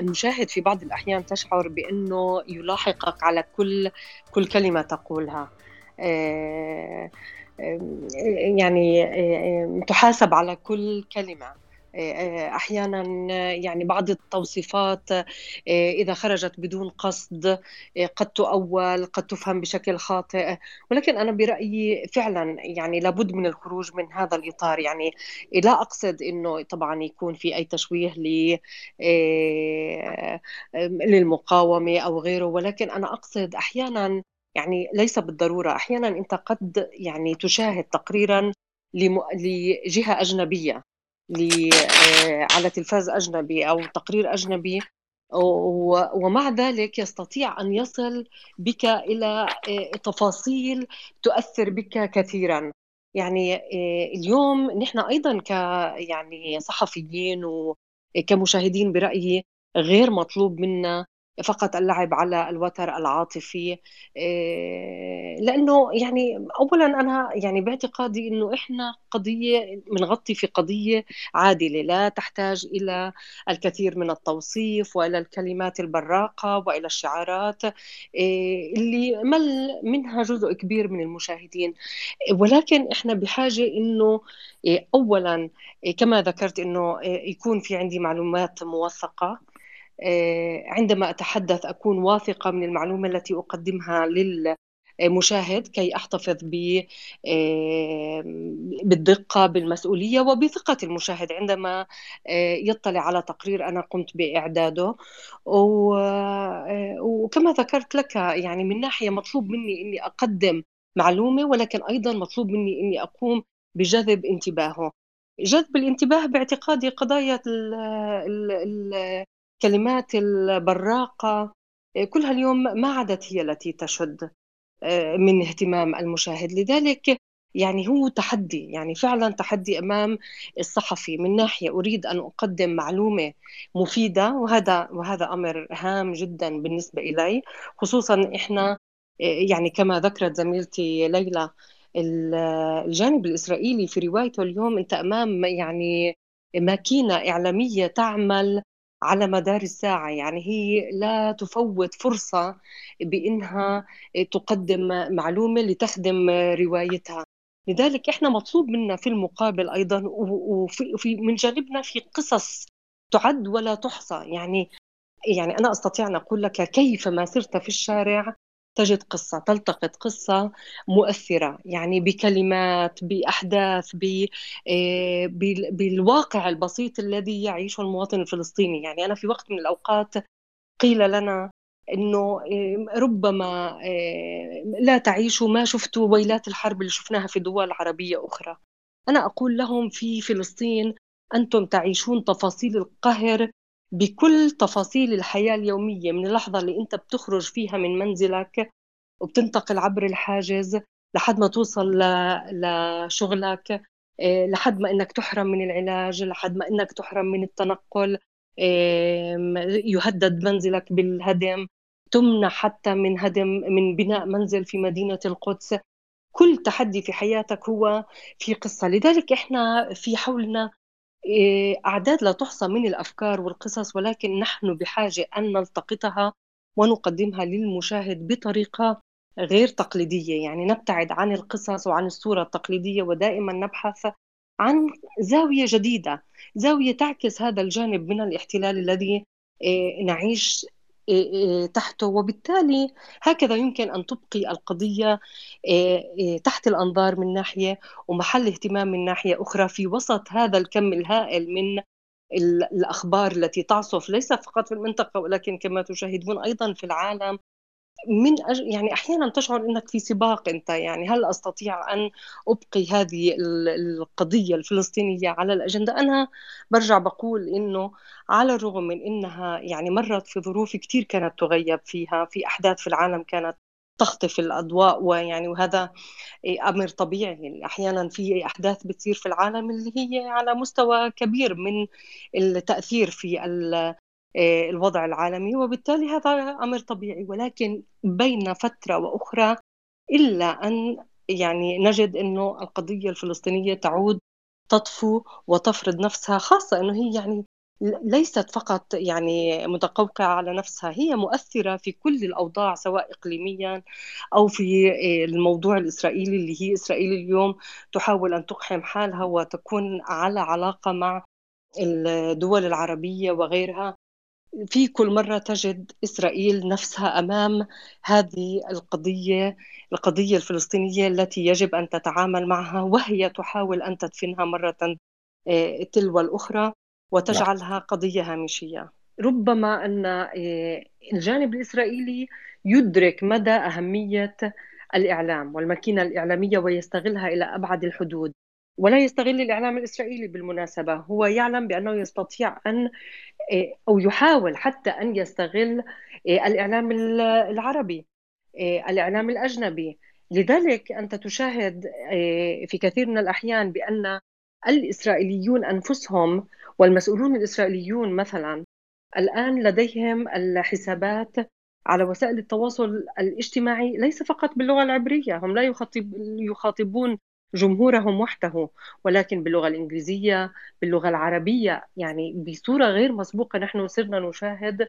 المشاهد في بعض الأحيان تشعر بأنه يلاحقك على كل كل كلمة تقولها. آه، يعني تحاسب على كل كلمة. أحيانا يعني بعض التوصيفات إذا خرجت بدون قصد قد تؤول قد تفهم بشكل خاطئ. ولكن أنا برأيي فعلا يعني لابد من الخروج من هذا الإطار. يعني لا أقصد إنه طبعا يكون في أي تشويه للمقاومة أو غيره. ولكن أنا أقصد أحيانا يعني ليس بالضرورة. أحيانا أنت قد يعني تشاهد تقريرا لجهة أجنبية. آه، على تلفاز أجنبي أو تقرير أجنبي ومع ذلك يستطيع أن يصل بك إلى آه، تفاصيل تؤثر بك كثيرا. يعني آه، اليوم نحن أيضا ك يعني صحفيين وكمشاهدين برأيي غير مطلوب منا فقط اللعب على الوتر العاطفي آه، لأنه يعني اولا أنا يعني باعتقادي إنه إحنا قضية بنغطي في قضية عادلة لا تحتاج إلى الكثير من التوصيف وإلى الكلمات البراقة وإلى الشعارات آه، اللي مل منها جزء كبير من المشاهدين. ولكن إحنا بحاجة إنه آه، اولا كما ذكرت إنه يكون في عندي معلومات موثقة. عندما أتحدث أكون واثقة من المعلومة التي أقدمها للمشاهد كي أحتفظ آه، بالدقة بالمسؤولية وبثقة المشاهد عندما آه، يطلع على تقرير أنا قمت بإعداده. وكما ذكرت لك يعني من ناحية مطلوب مني أني أقدم معلومة ولكن أيضا مطلوب مني أني أقوم بجذب انتباهه. جذب الانتباه باعتقادي قضايا كلمات البراقة آه، كلها اليوم ما عادت هي التي تشد آه، من اهتمام المشاهد. لذلك يعني هو تحدي يعني فعلا تحدي أمام الصحفي. من ناحية أريد أن أقدم معلومة مفيدة وهذا وهذا أمر هام جدا بالنسبة إلي خصوصا إحنا آه، يعني كما ذكرت زميلتي ليلى الجانب الإسرائيلي في روايته اليوم أنت أمام يعني ماكينة إعلامية تعمل على مدار الساعة. يعني هي لا تفوت فرصة بإنها تقدم معلومة لتخدم روايتها. لذلك إحنا مطلوب منا في المقابل أيضا وفي من جانبنا في قصص تعد ولا تحصى. يعني يعني أنا أستطيع أن أقول لك كيف ما سرت في الشارع تجد قصة تلتقط قصة مؤثرة يعني بكلمات بأحداث آه، بالواقع البسيط الذي يعيشه المواطن الفلسطيني يعني أنا في وقت من الأوقات قيل لنا إنه آه، ربما آه، لا تعيشوا ما شفتوا ويلات الحرب اللي شفناها في دول عربية أخرى. أنا أقول لهم في فلسطين أنتم تعيشون تفاصيل القهر بكل تفاصيل الحياة اليومية من اللحظة اللي أنت بتخرج فيها من منزلك وبتنتقل عبر الحاجز لحد ما توصل لشغلك آه، لحد ما إنك تحرم من العلاج لحد ما إنك تحرم من التنقل يهدد منزلك بالهدم تمنع حتى من هدم من بناء منزل في مدينة القدس. كل تحدي في حياتك هو في قصة. لذلك إحنا في حولنا أعداد لا تحصى من الأفكار والقصص ولكن نحن بحاجة أن نلتقطها ونقدمها للمشاهد بطريقة غير تقليدية. يعني نبتعد عن القصص وعن الصورة التقليدية ودائما نبحث عن زاوية جديدة زاوية تعكس هذا الجانب من الاحتلال الذي إيه، نعيش إيه، إيه، تحته. وبالتالي هكذا يمكن أن تبقي القضية إيه، تحت الأنظار من ناحية ومحل اهتمام من ناحية أخرى في وسط هذا الكم الهائل من الأخبار التي تعصف ليس فقط في المنطقة ولكن كما تشاهدون أيضا في العالم. من أج... يعني أحيانا تشعر إنك في سباق أنت يعني هل أستطيع أن أبقي هذه القضية الفلسطينية على الأجندة؟ أنا برجع بقول إنه على الرغم من إنها يعني مرت في ظروف كثير كانت تغيب فيها في أحداث في العالم كانت تخطف الأضواء ويعني وهذا أمر طبيعي. أحيانا في أحداث بتصير في العالم اللي هي على مستوى كبير من التأثير في الوضع العالمي وبالتالي هذا أمر طبيعي. ولكن بين فترة وأخرى إلا أن يعني نجد إنه القضية الفلسطينية تعود تطفو وتفرض نفسها خاصة إنه هي يعني ليست فقط يعني متقوقعة على نفسها هي مؤثرة في كل الأوضاع سواء إقليميا أو في الموضوع الإسرائيلي اللي هي إسرائيل اليوم تحاول أن تقحم حالها وتكون على علاقة مع الدول العربية وغيرها. في كل مرة تجد إسرائيل نفسها أمام هذه القضية القضية الفلسطينية التي يجب أن تتعامل معها وهي تحاول أن تدفنها مرة آه، تلو الأخرى وتجعلها قضية هامشية. ربما أن آه، الجانب الإسرائيلي يدرك مدى أهمية الإعلام والماكينة الإعلامية ويستغلها إلى أبعد الحدود. ولا يستغل الإعلام الإسرائيلي بالمناسبة. هو يعلم بأنه يستطيع أن آه، أو يحاول حتى أن يستغل آه، الإعلام العربي الإعلام الأجنبي. لذلك أنت تشاهد في كثير من الأحيان بأن الإسرائيليون أنفسهم والمسؤولون الإسرائيليون مثلا الآن لديهم الحسابات على وسائل التواصل الاجتماعي ليس فقط باللغة العبرية. هم لا يخاطب يخاطبون جمهورهم وحده ولكن باللغة الإنجليزية باللغة العربية يعني بصورة غير مسبوقة نحن صرنا نشاهد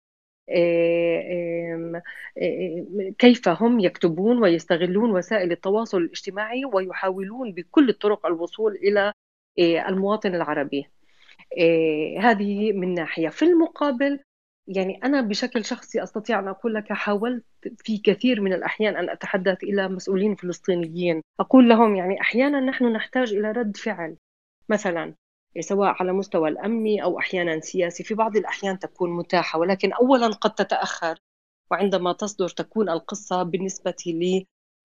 آه، كيف هم يكتبون ويستغلون وسائل التواصل الاجتماعي ويحاولون بكل الطرق الوصول إلى آه، المواطن العربي. آه، هذه من ناحية. في المقابل يعني أنا بشكل شخصي أستطيع أن أقول لك حاولت في كثير من الأحيان أن أتحدث إلى مسؤولين فلسطينيين. أقول لهم يعني أحيانا نحن نحتاج إلى رد فعل. مثلا سواء على مستوى الأمني أو أحيانا سياسي في بعض الأحيان تكون متاحة ولكن أولا قد تتأخر وعندما تصدر تكون القصة بالنسبة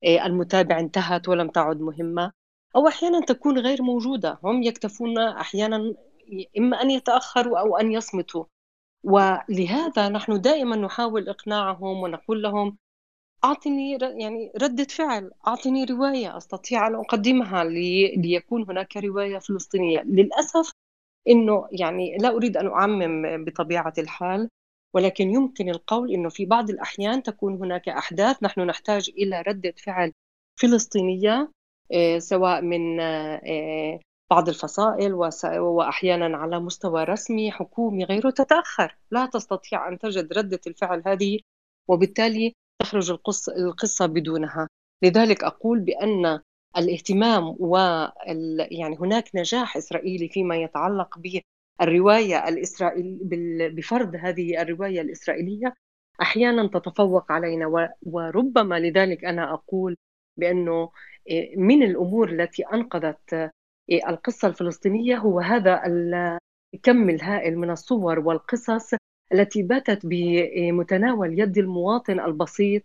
للمتابع انتهت ولم تعد مهمة. أو أحيانا تكون غير موجودة. هم يكتفون أحيانا إما أن يتأخروا أو أن يصمتوا. ولهذا نحن دائما نحاول إقناعهم ونقول لهم أعطني يعني ردة فعل أعطني رواية أستطيع أن أقدمها لي ليكون هناك رواية فلسطينية. للأسف إنه يعني لا أريد أن أعمم بطبيعة الحال ولكن يمكن القول إنه في بعض الأحيان تكون هناك أحداث. نحن نحتاج إلى ردة فعل فلسطينية آه، سواء من آه، بعض الفصائل وأحيانا على مستوى رسمي حكومي غيره تتأخر. لا تستطيع أن تجد ردة الفعل هذه وبالتالي تخرج القصة, بدونها. لذلك أقول بأن الاهتمام و يعني هناك نجاح إسرائيلي فيما يتعلق بالرواية الإسرائيل بفرض هذه الرواية الإسرائيلية أحيانا تتفوق علينا. وربما لذلك أنا أقول بأنه إيه، من الأمور التي أنقذت القصة الفلسطينية هو هذا الكم الهائل من الصور والقصص التي باتت بمتناول يد المواطن البسيط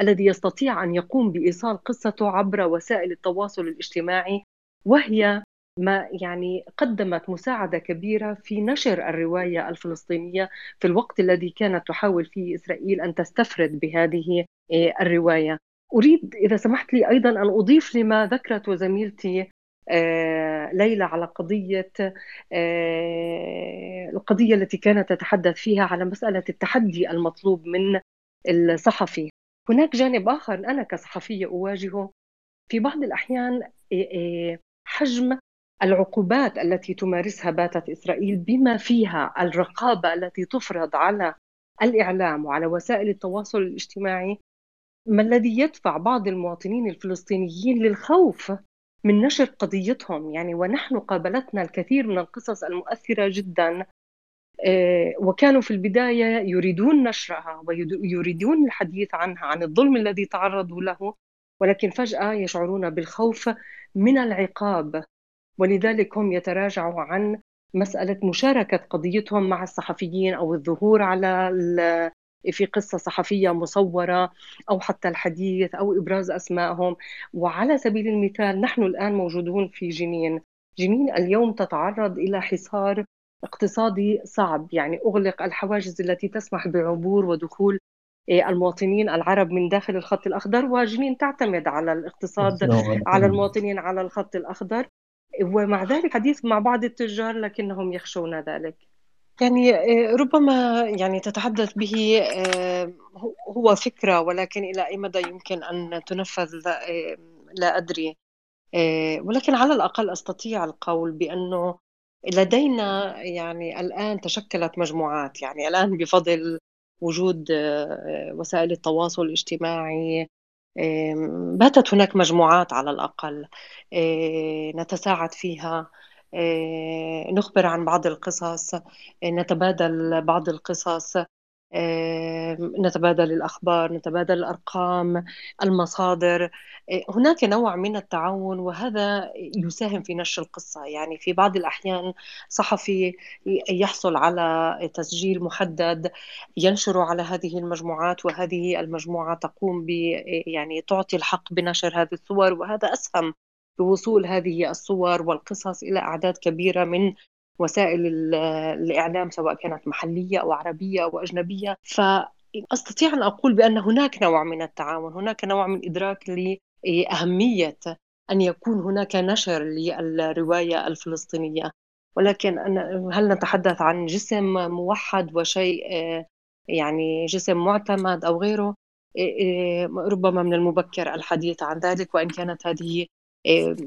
الذي يستطيع أن يقوم بإيصال قصته عبر وسائل التواصل الاجتماعي وهي ما يعني قدمت مساعدة كبيرة في نشر الرواية الفلسطينية في الوقت الذي كانت تحاول فيه إسرائيل أن تستفرد بهذه إيه، الرواية. أريد إذا سمحت لي أيضا أن أضيف لما ذكرته زميلتي ليلى على قضية آه، القضية التي كانت تتحدث فيها على مسألة التحدي المطلوب من الصحفي. هناك جانب آخر أنا كصحفية أواجهه في بعض الأحيان آه، حجم العقوبات التي تمارسها باتت إسرائيل بما فيها الرقابة التي تفرض على الإعلام وعلى وسائل التواصل الاجتماعي ما الذي يدفع بعض المواطنين الفلسطينيين للخوف من نشر قضيتهم. يعني ونحن قابلتنا الكثير من القصص المؤثرة جدا. آه، وكانوا في البداية يريدون نشرها ويريدون الحديث عنها عن الظلم الذي تعرضوا له ولكن فجأة يشعرون بالخوف من العقاب. ولذلك هم يتراجعوا عن مسألة مشاركة قضيتهم مع الصحفيين أو الظهور على في قصة صحفية مصورة أو حتى الحديث أو إبراز أسمائهم. وعلى سبيل المثال نحن الآن موجودون في جنين. جنين اليوم تتعرض إلى حصار اقتصادي صعب يعني أغلق الحواجز التي تسمح بعبور ودخول إيه، المواطنين العرب من داخل الخط الأخضر. وجنين تعتمد على الاقتصاد على المواطنين على الخط الأخضر. ومع ذلك حديث مع بعض التجار لكنهم يخشون ذلك. يعني آه، ربما يعني تتحدث به آه، هو فكرة ولكن إلى أي مدى يمكن أن تنفذ؟ لا أدري. ولكن على الأقل أستطيع القول بأنه لدينا يعني الآن تشكلت مجموعات. يعني الآن بفضل وجود آه، وسائل التواصل الاجتماعي باتت هناك مجموعات على الأقل آه، نتساعد فيها. آه، نخبر عن بعض القصص نتبادل بعض القصص نتبادل الأخبار نتبادل الأرقام المصادر. هناك نوع من التعاون وهذا يساهم في نشر القصة. يعني في بعض الأحيان صحفي يحصل على تسجيل محدد ينشر على هذه المجموعات وهذه المجموعة تقوم ب يعني تعطي الحق بنشر هذه الصور وهذا أسهم بوصول هذه الصور والقصص إلى أعداد كبيرة من وسائل الإعلام سواء كانت محلية أو عربية أو أجنبية. فأستطيع أن أقول بأن هناك نوع من التعاون هناك نوع من إدراك لأهمية أن يكون هناك نشر للرواية الفلسطينية. ولكن هل نتحدث عن جسم موحد وشيء يعني جسم معتمد أو غيره؟ ربما من المبكر الحديث عن ذلك وإن كانت هذه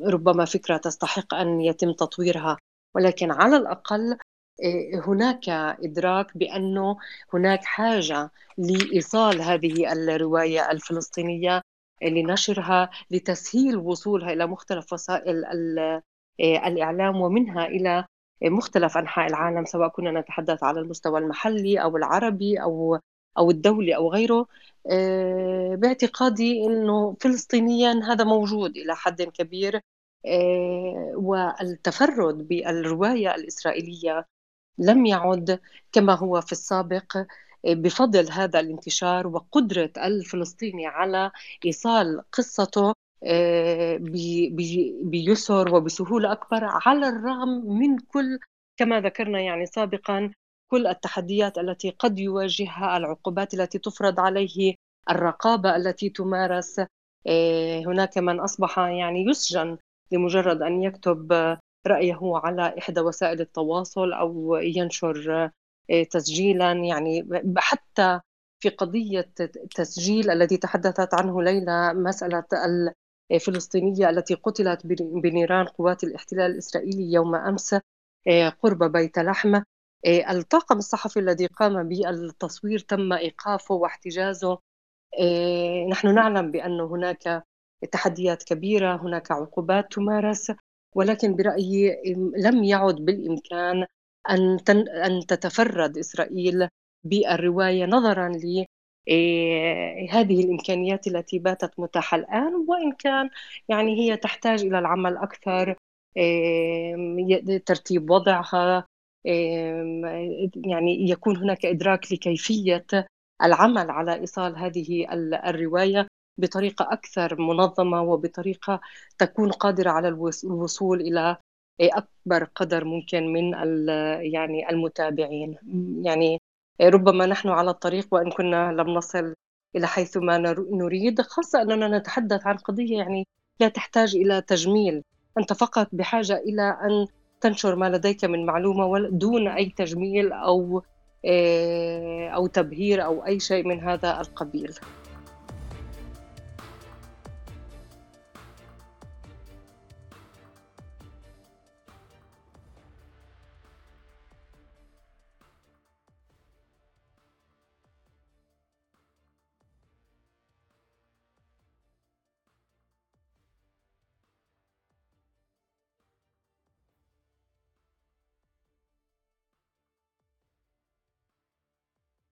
ربما فكرة تستحق أن يتم تطويرها. ولكن على الأقل آه، هناك إدراك بأنه هناك حاجة لإيصال هذه الرواية الفلسطينية لنشرها لتسهيل وصولها إلى مختلف وسائل آه، الإعلام ومنها إلى مختلف أنحاء العالم سواء كنا نتحدث على المستوى المحلي أو العربي أو أو الدولي أو غيره آه، باعتقادي أنه فلسطينيا هذا موجود إلى حد كبير آه، والتفرد بالرواية الإسرائيلية لم يعد كما هو في السابق آه، بفضل هذا الانتشار وقدرة الفلسطيني على إيصال قصته بيسر وبسهولة أكبر على الرغم من كل كما ذكرنا يعني سابقا كل التحديات التي قد يواجهها العقوبات التي تفرض عليه الرقابة التي تمارس هناك من أصبح يعني يسجن لمجرد أن يكتب رأيه على إحدى وسائل التواصل أو ينشر آه، تسجيلا. يعني حتى في قضية التسجيل الذي تحدثت عنه ليلى مسألة الفلسطينية التي قتلت بنيران قوات الاحتلال الإسرائيلي يوم أمس آه، قرب بيت لحم. الطاقم الصحفي الذي قام بالتصوير تم إيقافه واحتجازه. نحن نعلم بأن هناك تحديات كبيرة هناك عقوبات تمارس ولكن برأيي لم يعد بالإمكان أن أن تتفرد إسرائيل بالرواية نظرا ل إيه، هذه الإمكانيات التي باتت متاحة الآن. وإن كان يعني هي تحتاج إلى العمل إيه، ترتيب وضعها يعني يكون هناك إدراك لكيفية العمل على إيصال هذه الرواية بطريقة أكثر منظمة وبطريقة تكون قادرة على الوصول إلى أكبر قدر ممكن من يعني المتابعين. يعني ربما نحن على الطريق وإن كنا لم نصل إلى حيث ما نريد خاصة أننا نتحدث عن قضية يعني لا تحتاج إلى تجميل. أنت فقط بحاجة إلى أن تنشر ما لديك من معلومة دون أي تجميل أو أو تبهير أو أي شيء من هذا القبيل.